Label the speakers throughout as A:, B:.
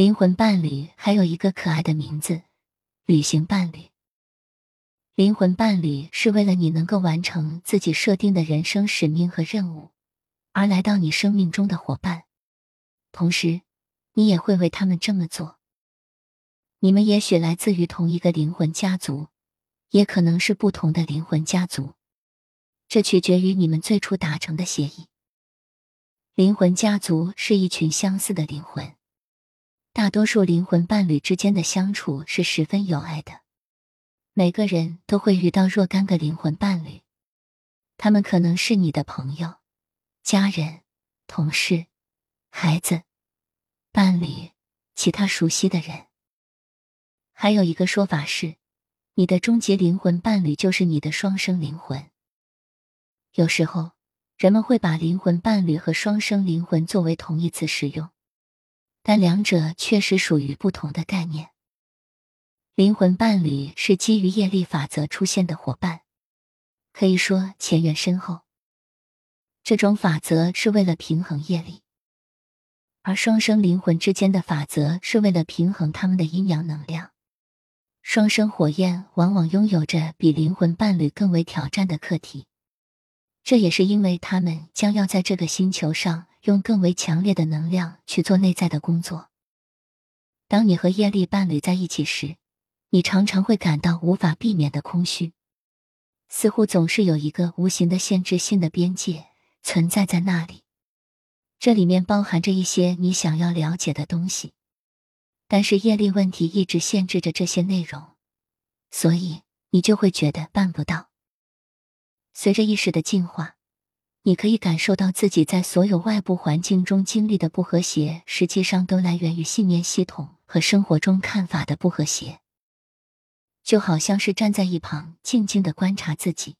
A: 灵魂伴侣还有一个可爱的名字——旅行伴侣。灵魂伴侣是为了你能够完成自己设定的人生使命和任务而来到你生命中的伙伴，同时，你也会为他们这么做。你们也许来自于同一个灵魂家族，也可能是不同的灵魂家族，这取决于你们最初达成的协议。灵魂家族是一群相似的灵魂，大多数灵魂伴侣之间的相处是十分友爱的。每个人都会遇到若干个灵魂伴侣，他们可能是你的朋友、家人、同事、孩子、伴侣、其他熟悉的人。还有一个说法是，你的终极灵魂伴侣就是你的双生灵魂。有时候，人们会把灵魂伴侣和双生灵魂作为同义词使用，但两者确实属于不同的概念。灵魂伴侣是基于业力法则出现的伙伴，可以说前缘深厚。这种法则是为了平衡业力，而双生灵魂之间的法则是为了平衡他们的阴阳能量。双生火焰往往拥有着比灵魂伴侣更为挑战的课题，这也是因为他们将要在这个星球上用更为强烈的能量去做内在的工作。当你和业力伴侣在一起时，你常常会感到无法避免的空虚，似乎总是有一个无形的限制性的边界存在在那里，这里面包含着一些你想要了解的东西。但是业力问题一直限制着这些内容，所以你就会觉得办不到。随着意识的进化，你可以感受到自己在所有外部环境中经历的不和谐，实际上都来源于信念系统和生活中看法的不和谐。就好像是站在一旁静静的观察自己，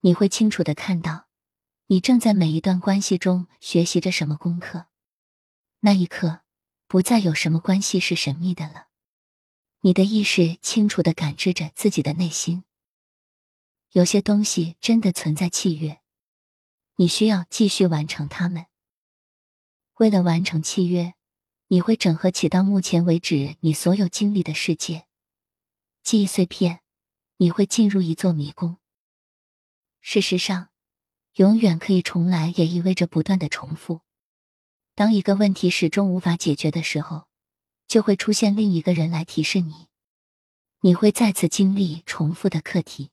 A: 你会清楚的看到，你正在每一段关系中学习着什么功课。那一刻。不再有什么关系是神秘的了。你的意识清楚的感知着自己的内心。有些东西真的存在契约，你需要继续完成它们。为了完成契约，你会整合起到目前为止你所有经历的世界记忆碎片。你会进入一座迷宫。事实上，永远可以重来，也意味着不断的重复。当一个问题始终无法解决的时候，就会出现另一个人来提示你，你会再次经历重复的课题。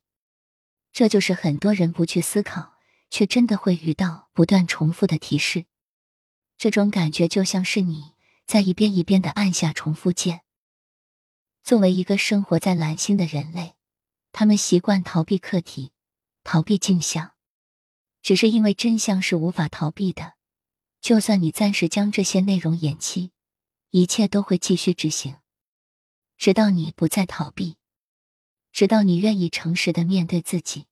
A: 这就是很多人不去思考，却真的会遇到不断重复的提示。这种感觉就像是你在一遍一遍的按下重复键。作为一个生活在蓝星的人类，他们习惯逃避课题，逃避镜像，只是因为真相是无法逃避的。就算你暂时将这些内容延期，一切都会继续执行，直到你不再逃避，直到你愿意诚实的面对自己。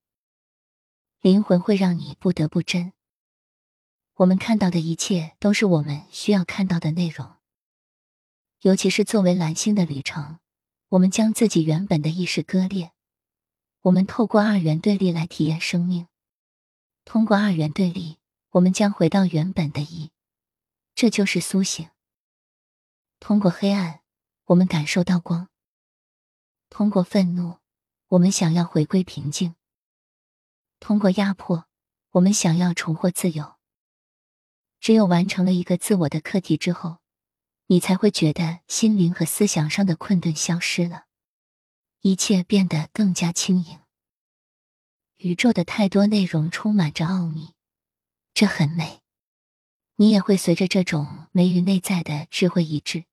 A: 灵魂会让你不得不真。我们看到的一切都是我们需要看到的内容，尤其是作为蓝星的旅程，我们将自己原本的意识割裂，我们透过二元对立来体验生命，通过二元对立。我们将回到原本的一，这就是苏醒。通过黑暗，我们感受到光；通过愤怒，我们想要回归平静；通过压迫，我们想要重获自由。只有完成了一个自我的课题之后，你才会觉得心灵和思想上的困顿消失了，一切变得更加轻盈。宇宙的太多内容充满着奥秘。这很美，你也会随着这种美与内在的智慧一致。